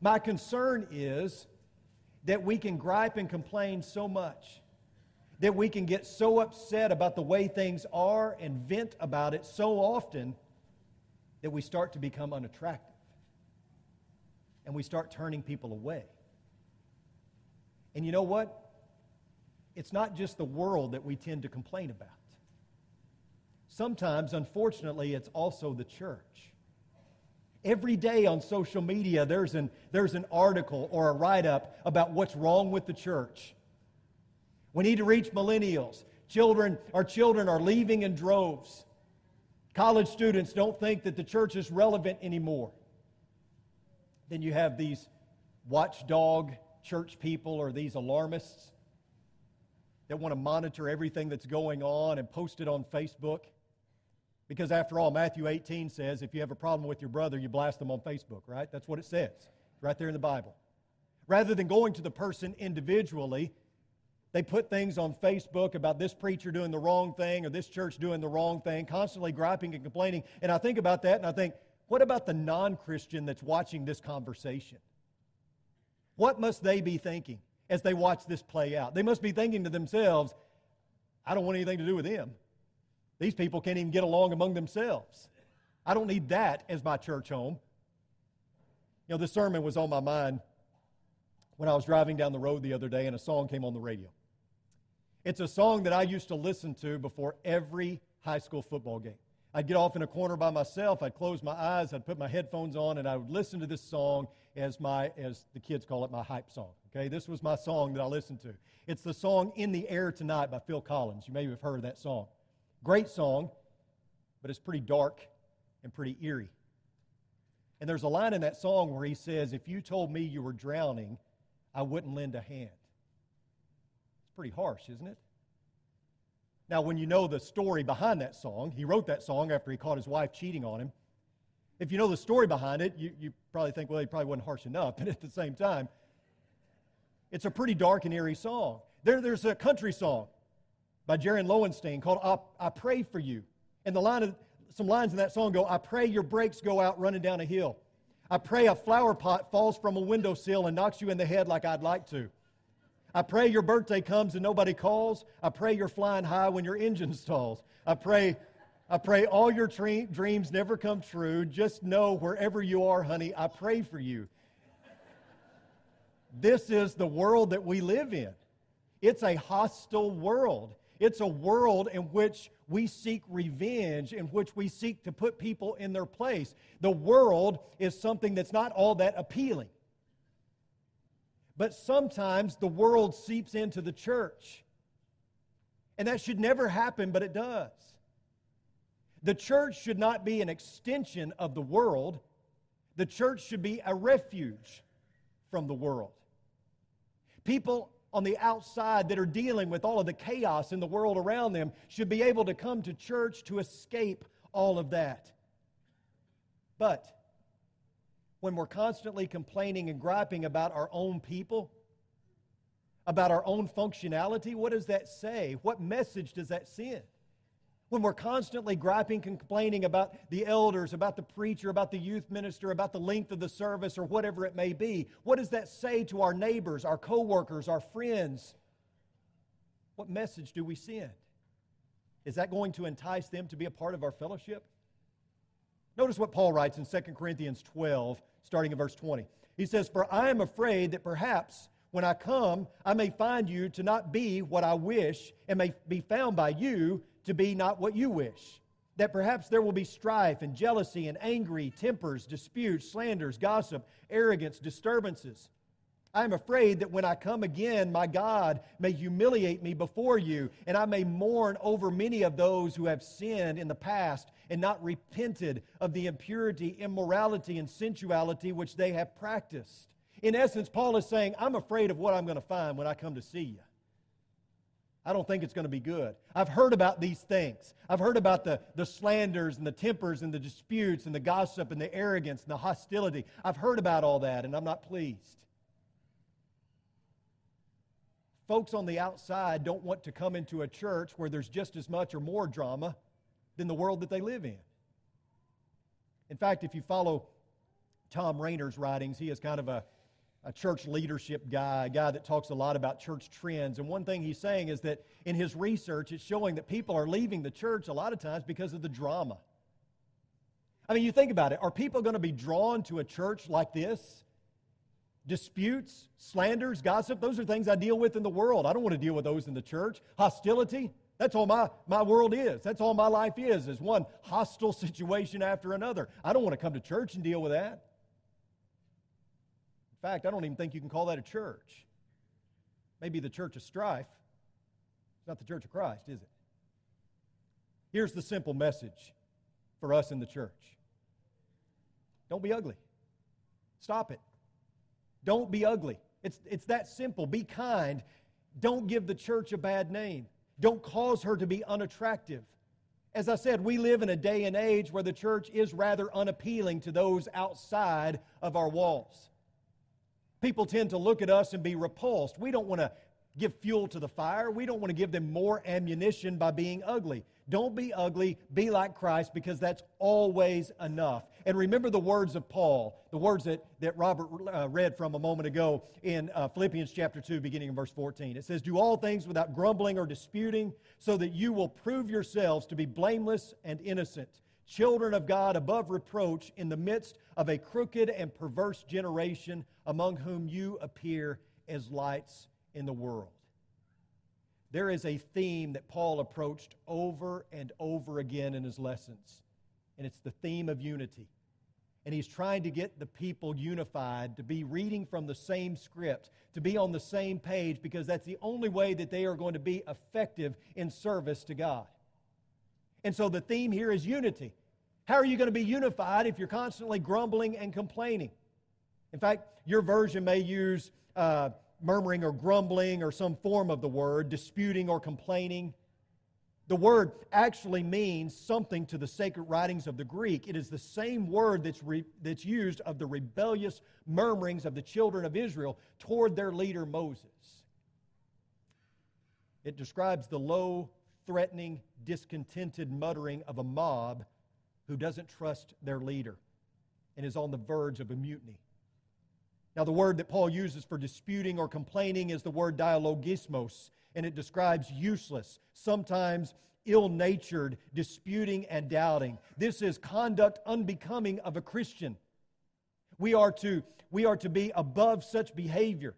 My concern is that we can gripe and complain so much, that we can get so upset about the way things are and vent about it so often that we start to become unattractive and we start turning people away. And you know what? It's not just the world that we tend to complain about. Sometimes, unfortunately, it's also the church. Every day on social media, there's an, there's an article or a write up about what's wrong with the church. We need to reach millennials. Children, our children are leaving in droves. College students don't think that the church is relevant anymore. Then you have these watchdog church people or these alarmists that want to monitor everything that's going on and post it on Facebook. Because after all, Matthew 18 says if you have a problem with your brother, you blast them on Facebook, right? That's what it says, right there in the Bible. Rather than going to the person individually, they put things on Facebook about this preacher doing the wrong thing or this church doing the wrong thing, constantly griping and complaining. And I think about that and I think, what about the non Christian that's watching this conversation? What must they be thinking as they watch this play out? They must be thinking to themselves, I don't want anything to do with them. These people can't even get along among themselves. I don't need that as my church home. You know, this sermon was on my mind when I was driving down the road the other day and a song came on the radio. It's a song that I used to listen to before every high school football game. I'd get off in a corner by myself, I'd close my eyes, I'd put my headphones on, and I would listen to this song as my, as the kids call it, my hype song. Okay, this was my song that I listened to. It's the song In the Air Tonight by Phil Collins. You may have heard of that song. Great song, but it's pretty dark and pretty eerie. And there's a line in that song where he says, If you told me you were drowning, I wouldn't lend a hand. It's pretty harsh, isn't it? Now, when you know the story behind that song, he wrote that song after he caught his wife cheating on him. If you know the story behind it, you, you probably think, well, he probably wasn't harsh enough. But at the same time, it's a pretty dark and eerie song. There, there's a country song by Jaron Lowenstein called I, I Pray for You. And the line of, some lines in that song go, I pray your brakes go out running down a hill. I pray a flower pot falls from a windowsill and knocks you in the head like I'd like to. I pray your birthday comes and nobody calls. I pray you're flying high when your engine stalls. I pray, I pray all your dreams never come true. Just know wherever you are, honey, I pray for you. This is the world that we live in. It's a hostile world. It's a world in which we seek revenge, in which we seek to put people in their place. The world is something that's not all that appealing. But sometimes the world seeps into the church. And that should never happen, but it does. The church should not be an extension of the world, the church should be a refuge from the world. People on the outside that are dealing with all of the chaos in the world around them should be able to come to church to escape all of that. But when we're constantly complaining and griping about our own people, about our own functionality, what does that say? What message does that send? When we're constantly griping and complaining about the elders, about the preacher, about the youth minister, about the length of the service, or whatever it may be, what does that say to our neighbors, our coworkers, our friends? What message do we send? Is that going to entice them to be a part of our fellowship? Notice what Paul writes in 2 Corinthians 12, starting in verse 20. He says, For I am afraid that perhaps when I come, I may find you to not be what I wish, and may be found by you to be not what you wish. That perhaps there will be strife and jealousy and angry tempers, disputes, slanders, gossip, arrogance, disturbances. I am afraid that when I come again, my God may humiliate me before you, and I may mourn over many of those who have sinned in the past and not repented of the impurity, immorality, and sensuality which they have practiced. In essence, Paul is saying, I'm afraid of what I'm going to find when I come to see you. I don't think it's going to be good. I've heard about these things. I've heard about the, the slanders and the tempers and the disputes and the gossip and the arrogance and the hostility. I've heard about all that, and I'm not pleased. Folks on the outside don't want to come into a church where there's just as much or more drama than the world that they live in. In fact, if you follow Tom Rainer's writings. He is kind of a, a church leadership guy, a guy that talks a lot about church trends. And one thing he's saying is that in his research, it's showing that people are leaving the church a lot of times because of the drama. I mean, you think about it. Are people going to be drawn to a church like this? Disputes, slanders, gossip, those are things I deal with in the world. I don't want to deal with those in the church. Hostility, that's all my, my world is. That's all my life is, is one hostile situation after another. I don't want to come to church and deal with that. In fact, I don't even think you can call that a church. Maybe the church of strife. It's not the church of Christ, is it? Here's the simple message for us in the church don't be ugly. Stop it. Don't be ugly. It's, it's that simple. Be kind. Don't give the church a bad name. Don't cause her to be unattractive. As I said, we live in a day and age where the church is rather unappealing to those outside of our walls. People tend to look at us and be repulsed. We don't want to give fuel to the fire. We don't want to give them more ammunition by being ugly. Don't be ugly, be like Christ, because that's always enough. And remember the words of Paul, the words that, that Robert uh, read from a moment ago in uh, Philippians chapter 2, beginning in verse 14. It says, Do all things without grumbling or disputing, so that you will prove yourselves to be blameless and innocent, children of God above reproach in the midst of a crooked and perverse generation, among whom you appear as lights in the world there is a theme that Paul approached over and over again in his lessons, and it's the theme of unity. And he's trying to get the people unified, to be reading from the same script, to be on the same page, because that's the only way that they are going to be effective in service to God. And so the theme here is unity. How are you going to be unified if you're constantly grumbling and complaining? In fact, your version may use uh, murmuring or grumbling or some form of the word, disputing or complaining. The word actually means something to the sacred writings of the Greek. It is the same word that's, re, that's used of the rebellious murmurings of the children of Israel toward their leader Moses. It describes the low, threatening, discontented muttering of a mob who doesn't trust their leader and is on the verge of a mutiny. Now, the word that Paul uses for disputing or complaining is the word dialogismos, and it describes useless, sometimes ill natured disputing and doubting. This is conduct unbecoming of a Christian. We are, to, we are to be above such behavior.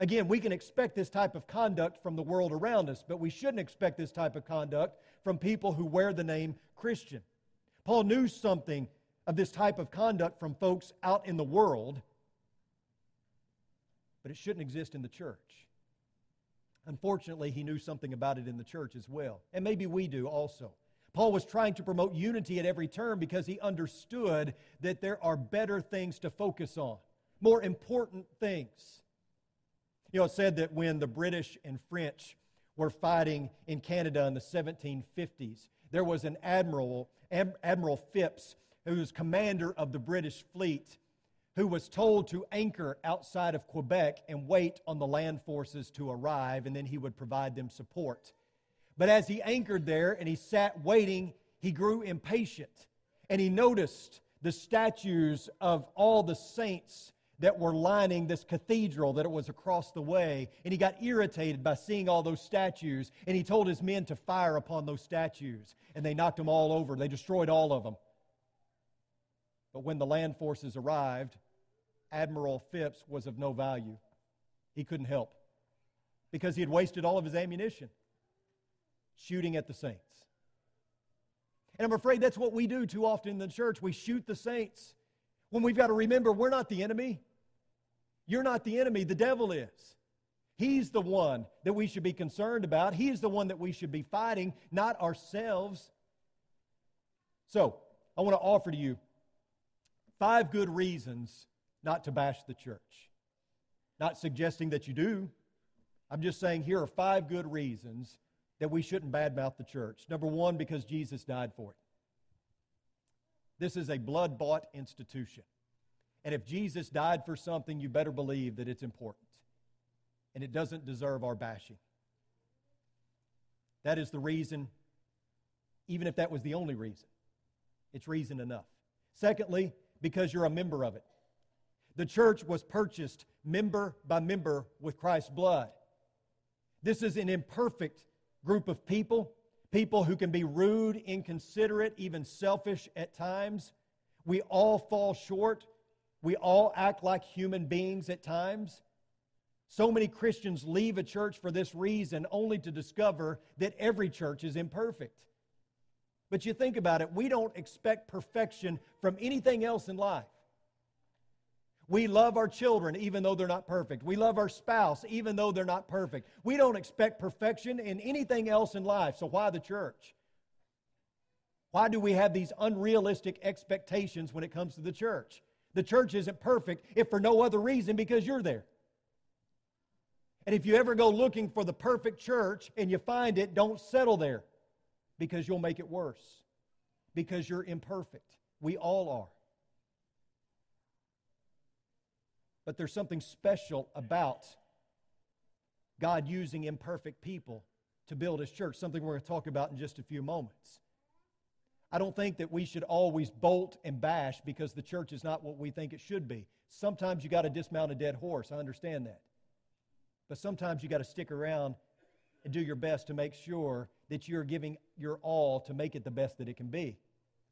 Again, we can expect this type of conduct from the world around us, but we shouldn't expect this type of conduct from people who wear the name Christian. Paul knew something of this type of conduct from folks out in the world but it shouldn't exist in the church. Unfortunately, he knew something about it in the church as well. And maybe we do also. Paul was trying to promote unity at every turn because he understood that there are better things to focus on, more important things. You know, it said that when the British and French were fighting in Canada in the 1750s, there was an admiral, Admiral Phipps, who was commander of the British fleet who was told to anchor outside of Quebec and wait on the land forces to arrive, and then he would provide them support. But as he anchored there and he sat waiting, he grew impatient and he noticed the statues of all the saints that were lining this cathedral that it was across the way. And he got irritated by seeing all those statues. And he told his men to fire upon those statues. And they knocked them all over. They destroyed all of them. But when the land forces arrived, Admiral Phipps was of no value. He couldn't help because he had wasted all of his ammunition shooting at the saints. And I'm afraid that's what we do too often in the church. We shoot the saints when we've got to remember we're not the enemy. You're not the enemy, the devil is. He's the one that we should be concerned about. He's the one that we should be fighting, not ourselves. So, I want to offer to you five good reasons not to bash the church. Not suggesting that you do. I'm just saying here are five good reasons that we shouldn't badmouth the church. Number one, because Jesus died for it. This is a blood bought institution. And if Jesus died for something, you better believe that it's important. And it doesn't deserve our bashing. That is the reason, even if that was the only reason, it's reason enough. Secondly, because you're a member of it. The church was purchased member by member with Christ's blood. This is an imperfect group of people, people who can be rude, inconsiderate, even selfish at times. We all fall short. We all act like human beings at times. So many Christians leave a church for this reason only to discover that every church is imperfect. But you think about it, we don't expect perfection from anything else in life. We love our children even though they're not perfect. We love our spouse even though they're not perfect. We don't expect perfection in anything else in life, so why the church? Why do we have these unrealistic expectations when it comes to the church? The church isn't perfect if for no other reason because you're there. And if you ever go looking for the perfect church and you find it, don't settle there because you'll make it worse. Because you're imperfect. We all are. But there's something special about God using imperfect people to build his church, something we're going to talk about in just a few moments. I don't think that we should always bolt and bash because the church is not what we think it should be. Sometimes you got to dismount a dead horse. I understand that. But sometimes you got to stick around and do your best to make sure that you're giving your all to make it the best that it can be,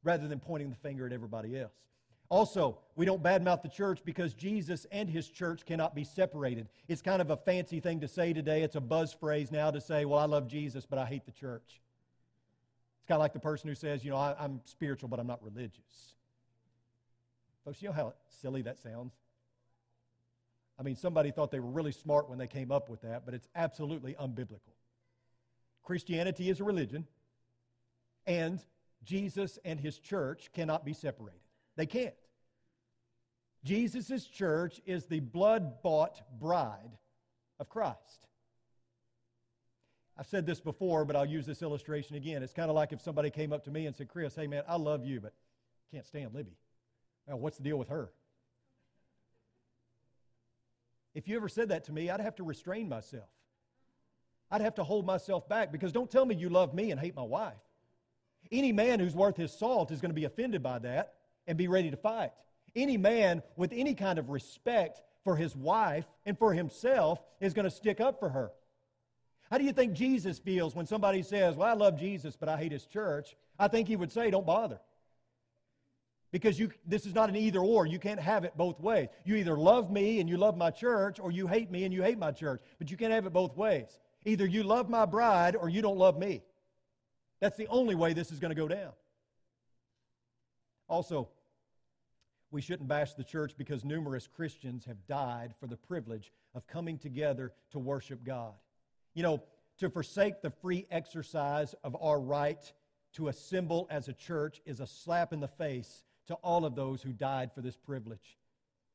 rather than pointing the finger at everybody else. Also, we don't badmouth the church because Jesus and his church cannot be separated. It's kind of a fancy thing to say today. It's a buzz phrase now to say, well, I love Jesus, but I hate the church. It's kind of like the person who says, you know, I, am spiritual, but I'm not religious. Folks, you know how silly that sounds? I mean, somebody thought they were really smart when they came up with that, but it's absolutely unbiblical. Christianity is a religion, and Jesus and his church cannot be separated. They can't. Jesus' church is the blood bought bride of Christ. I've said this before, but I'll use this illustration again. It's kind of like if somebody came up to me and said, Chris, hey man, I love you, but can't stand Libby. Now, what's the deal with her? If you ever said that to me, I'd have to restrain myself. I'd have to hold myself back because don't tell me you love me and hate my wife. Any man who's worth his salt is going to be offended by that and be ready to fight. Any man with any kind of respect for his wife and for himself is going to stick up for her. How do you think Jesus feels when somebody says, Well, I love Jesus, but I hate his church? I think he would say, Don't bother. Because you, this is not an either or. You can't have it both ways. You either love me and you love my church, or you hate me and you hate my church. But you can't have it both ways. Either you love my bride or you don't love me. That's the only way this is going to go down. Also, we shouldn't bash the church because numerous Christians have died for the privilege of coming together to worship God. You know, to forsake the free exercise of our right to assemble as a church is a slap in the face to all of those who died for this privilege.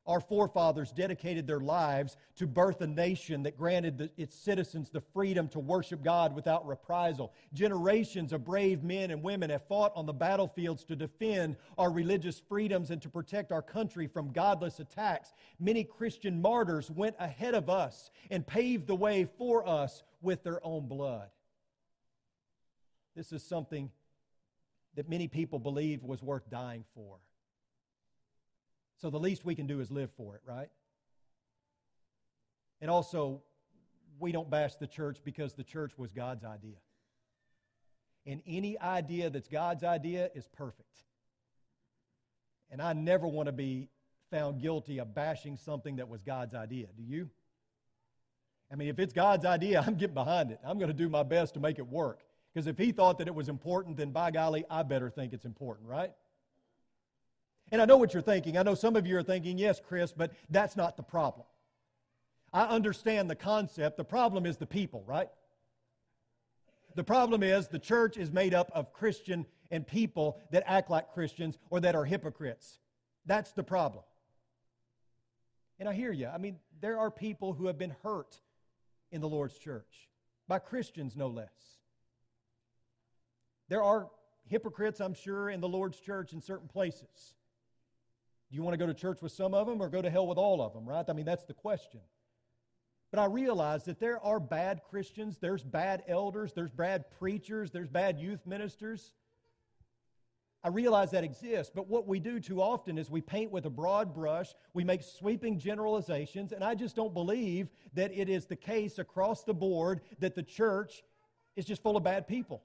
Our forefathers dedicated their lives to birth a nation that granted the, its citizens the freedom to worship God without reprisal. Generations of brave men and women have fought on the battlefields to defend our religious freedoms and to protect our country from godless attacks. Many Christian martyrs went ahead of us and paved the way for us with their own blood. This is something that many people believe was worth dying for. So the least we can do is live for it, right? And also, we don't bash the church because the church was God's idea. And any idea that's God's idea is perfect. And I never want to be found guilty of bashing something that was God's idea. Do you? I mean, if it's God's idea, I'm getting behind it. I'm going to do my best to make it work. Because if He thought that it was important, then by golly, I better think it's important, right? And I know what you're thinking. I know some of you are thinking, yes, Chris, but that's not the problem. I understand the concept. The problem is the people, right? The problem is the church is made up of Christian and people that act like Christians or that are hypocrites. That's the problem. And I hear you. I mean, there are people who have been hurt in the Lord's church, by Christians no less. There are hypocrites, I'm sure, in the Lord's church in certain places. Do you want to go to church with some of them or go to hell with all of them, right? I mean, that's the question. But I realize that there are bad Christians, there's bad elders, there's bad preachers, there's bad youth ministers. I realize that exists, but what we do too often is we paint with a broad brush, we make sweeping generalizations, and I just don't believe that it is the case across the board that the church is just full of bad people.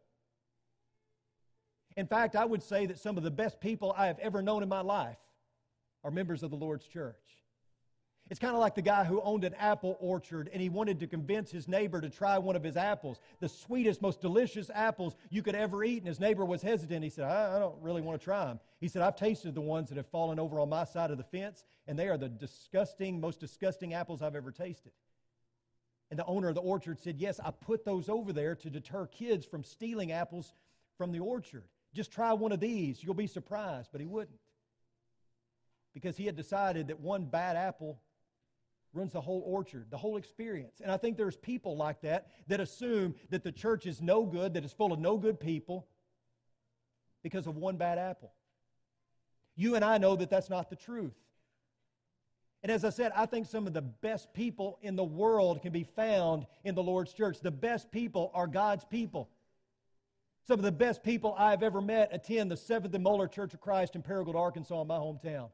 In fact, I would say that some of the best people I have ever known in my life are members of the Lord's church. It's kind of like the guy who owned an apple orchard and he wanted to convince his neighbor to try one of his apples, the sweetest, most delicious apples you could ever eat. And his neighbor was hesitant. He said, I, I don't really want to try them. He said, I've tasted the ones that have fallen over on my side of the fence, and they are the disgusting, most disgusting apples I've ever tasted. And the owner of the orchard said, Yes, I put those over there to deter kids from stealing apples from the orchard. Just try one of these. You'll be surprised. But he wouldn't. Because he had decided that one bad apple runs the whole orchard, the whole experience. And I think there's people like that that assume that the church is no good, that it's full of no good people because of one bad apple. You and I know that that's not the truth. And as I said, I think some of the best people in the world can be found in the Lord's church. The best people are God's people. Some of the best people I've ever met attend the Seventh and Moeller Church of Christ in Paragould, Arkansas, in my hometown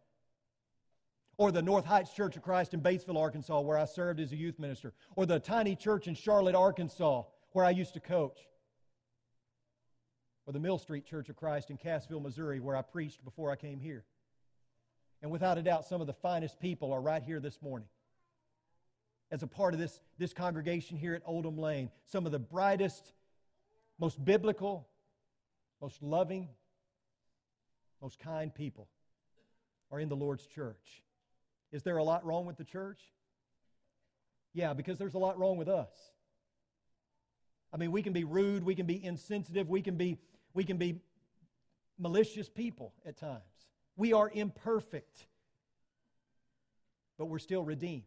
or the North Heights Church of Christ in Batesville, Arkansas, where I served as a youth minister, or the tiny church in Charlotte, Arkansas, where I used to coach, or the Mill Street Church of Christ in Cassville, Missouri, where I preached before I came here. And without a doubt, some of the finest people are right here this morning. As a part of this, this congregation here at Oldham Lane, some of the brightest, most biblical, most loving, most kind people are in the Lord's church. Is there a lot wrong with the church? Yeah, because there's a lot wrong with us. I mean, we can be rude, we can be insensitive, we can be, we can be malicious people at times. We are imperfect, but we're still redeemed.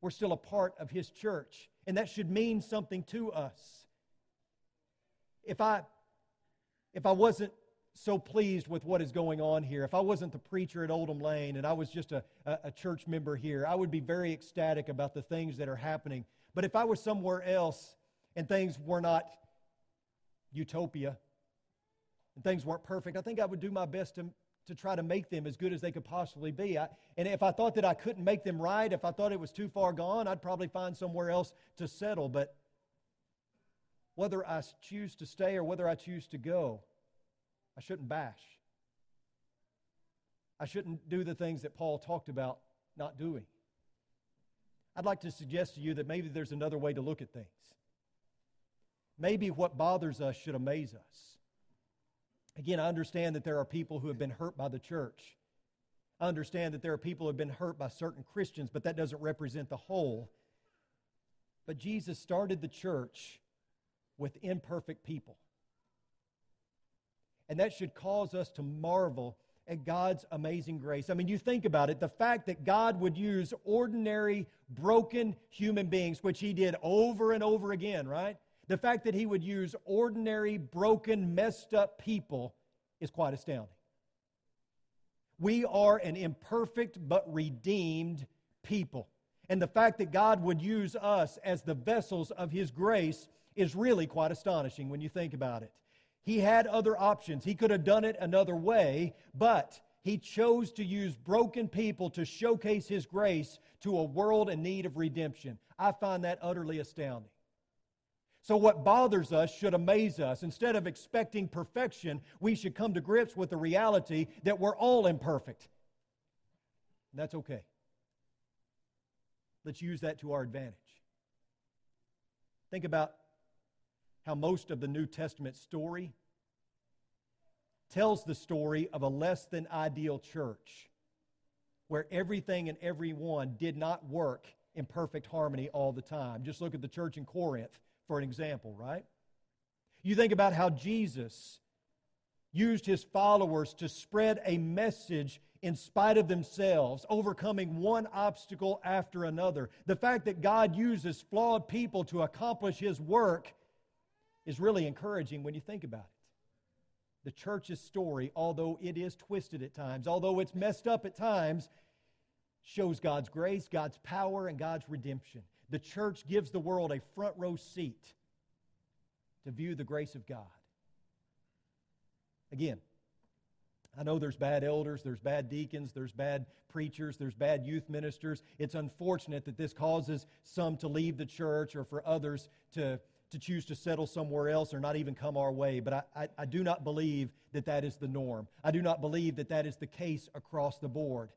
We're still a part of His church, and that should mean something to us. If I, if I wasn't so pleased with what is going on here. If I wasn't the preacher at Oldham Lane and I was just a, a, church member here, I would be very ecstatic about the things that are happening. But if I was somewhere else and things were not utopia and things weren't perfect, I think I would do my best to, to try to make them as good as they could possibly be. I, and if I thought that I couldn't make them right, if I thought it was too far gone, I'd probably find somewhere else to settle. But whether I choose to stay or whether I choose to go, I shouldn't bash. I shouldn't do the things that Paul talked about not doing. I'd like to suggest to you that maybe there's another way to look at things. Maybe what bothers us should amaze us. Again, I understand that there are people who have been hurt by the church. I understand that there are people who have been hurt by certain Christians, but that doesn't represent the whole. But Jesus started the church with imperfect people. And that should cause us to marvel at God's amazing grace. I mean, you think about it the fact that God would use ordinary, broken human beings, which He did over and over again, right? The fact that He would use ordinary, broken, messed up people is quite astounding. We are an imperfect but redeemed people. And the fact that God would use us as the vessels of His grace is really quite astonishing when you think about it. He had other options. He could have done it another way, but he chose to use broken people to showcase his grace to a world in need of redemption. I find that utterly astounding. So, what bothers us should amaze us. Instead of expecting perfection, we should come to grips with the reality that we're all imperfect. And that's okay. Let's use that to our advantage. Think about how most of the New Testament story tells the story of a less than ideal church where everything and everyone did not work in perfect harmony all the time. Just look at the church in Corinth for an example, right? You think about how Jesus used his followers to spread a message in spite of themselves, overcoming one obstacle after another. The fact that God uses flawed people to accomplish his work is really encouraging when you think about it. The church's story, although it is twisted at times, although it's messed up at times, shows God's grace, God's power, and God's redemption. The church gives the world a front row seat to view the grace of God. Again, I know there's bad elders, there's bad deacons, there's bad preachers, there's bad youth ministers. It's unfortunate that this causes some to leave the church or for others to, to choose to settle somewhere else or not even come our way. But I, I, I do not believe that that is the norm. I do not believe that that is the case across the board.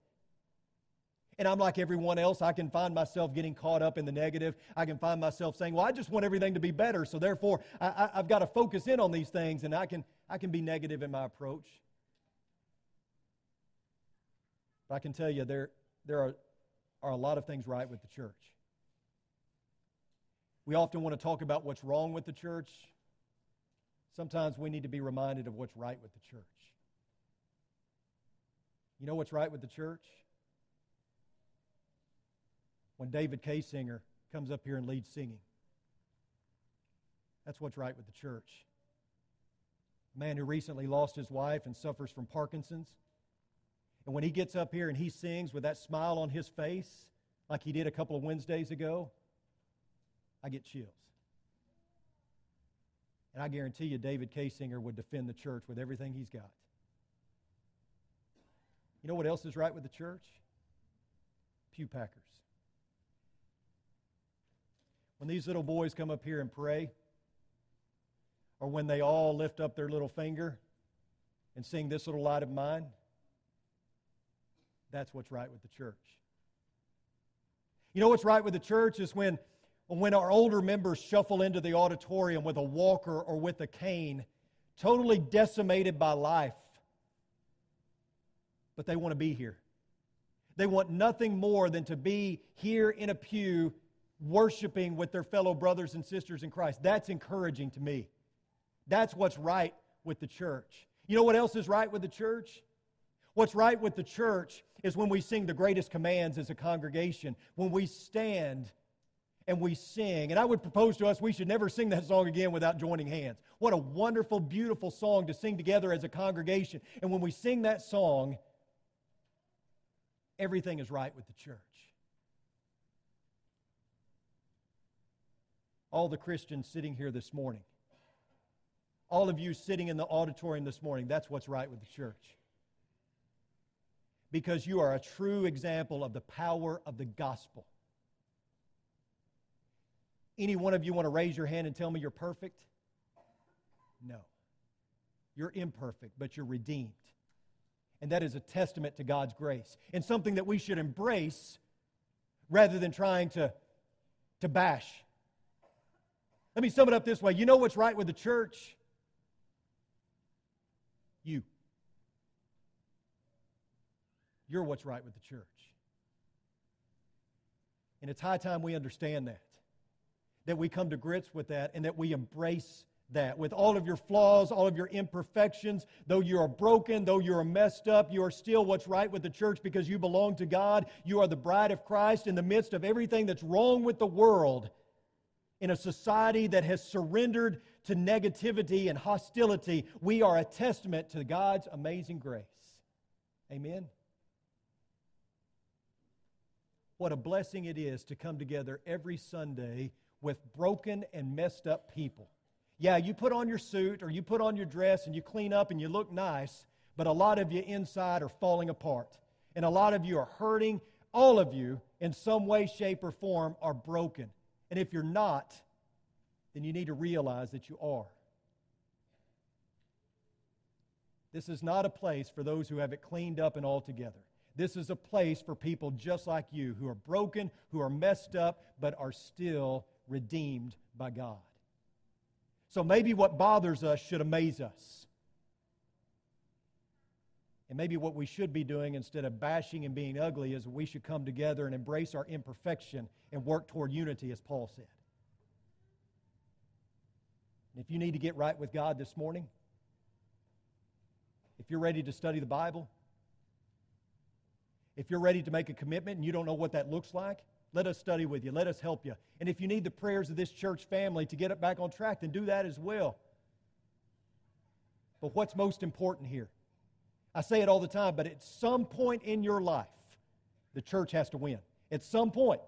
And I'm like everyone else. I can find myself getting caught up in the negative. I can find myself saying, well, I just want everything to be better. So therefore, I, have got to focus in on these things and I can, I can be negative in my approach. But I can tell you there, there are, are a lot of things right with the church. We often want to talk about what's wrong with the church. Sometimes we need to be reminded of what's right with the church. You know what's right with the church? When David K. Singer comes up here and leads singing. That's what's right with the church. A man who recently lost his wife and suffers from Parkinson's. And when he gets up here and he sings with that smile on his face, like he did a couple of Wednesdays ago, I get chills. And I guarantee you, David Singer would defend the church with everything he's got. You know what else is right with the church? Pew Packers. When these little boys come up here and pray, or when they all lift up their little finger and sing this little light of mine, that's what's right with the church. You know what's right with the church is when, when our older members shuffle into the auditorium with a walker or with a cane, totally decimated by life, but they want to be here. They want nothing more than to be here in a pew worshiping with their fellow brothers and sisters in Christ. That's encouraging to me. That's what's right with the church. You know what else is right with the church? What's right with the church is when we sing the greatest commands as a congregation, when we stand and we sing. And I would propose to us we should never sing that song again without joining hands. What a wonderful, beautiful song to sing together as a congregation. And when we sing that song, everything is right with the church. All the Christians sitting here this morning, all of you sitting in the auditorium this morning, that's what's right with the church because you are a true example of the power of the gospel. Any one of you want to raise your hand and tell me you're perfect? No. You're imperfect, but you're redeemed. And that is a testament to God's grace and something that we should embrace rather than trying to, to bash. Let me sum it up this way. You know what's right with the church? You. You're what's right with the church. And it's high time we understand that. That we come to grips with that and that we embrace that. With all of your flaws, all of your imperfections, though you are broken, though you are messed up, you are still what's right with the church because you belong to God. You are the bride of Christ in the midst of everything that's wrong with the world. In a society that has surrendered to negativity and hostility, we are a testament to God's amazing grace. Amen. what a blessing it is to come together every Sunday with broken and messed up people. Yeah, you put on your suit or you put on your dress and you clean up and you look nice, but a lot of you inside are falling apart. And a lot of you are hurting. All of you, in some way, shape, or form, are broken. And if you're not, then you need to realize that you are. This is not a place for those who have it cleaned up and all together. This is a place for people just like you who are broken, who are messed up, but are still redeemed by God. So maybe what bothers us should amaze us. And maybe what we should be doing instead of bashing and being ugly is we should come together and embrace our imperfection and work toward unity, as Paul said. And if you need to get right with God this morning, if you're ready to study the Bible, if you're ready to make a commitment and you don't know what that looks like, let us study with you. Let us help you. And if you need the prayers of this church family to get it back on track, then do that as well. But what's most important here? I say it all the time, but at some point in your life, the church has to win. At some point.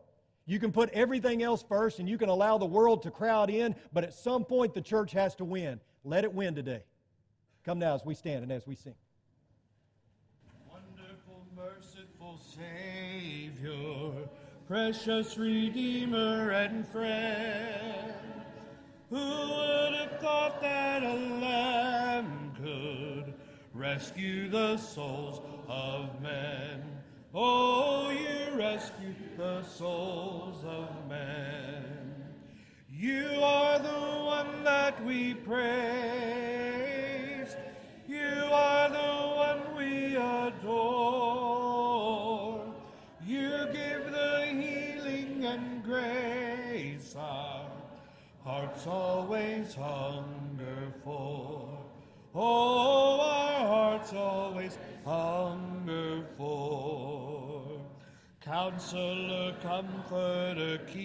You can put everything else first and you can allow the world to crowd in, but at some point the church has to win. Let it win today. Come now as we stand and as we sing. Wonderful, merciful Savior, precious Redeemer and friend, who would have thought that a lamb could rescue the souls of men? Oh, you rescue the souls of men. You are the one that we praise. You are hearts always hunger for. Oh, our hearts always hunger for. Counselor, comforter, keep.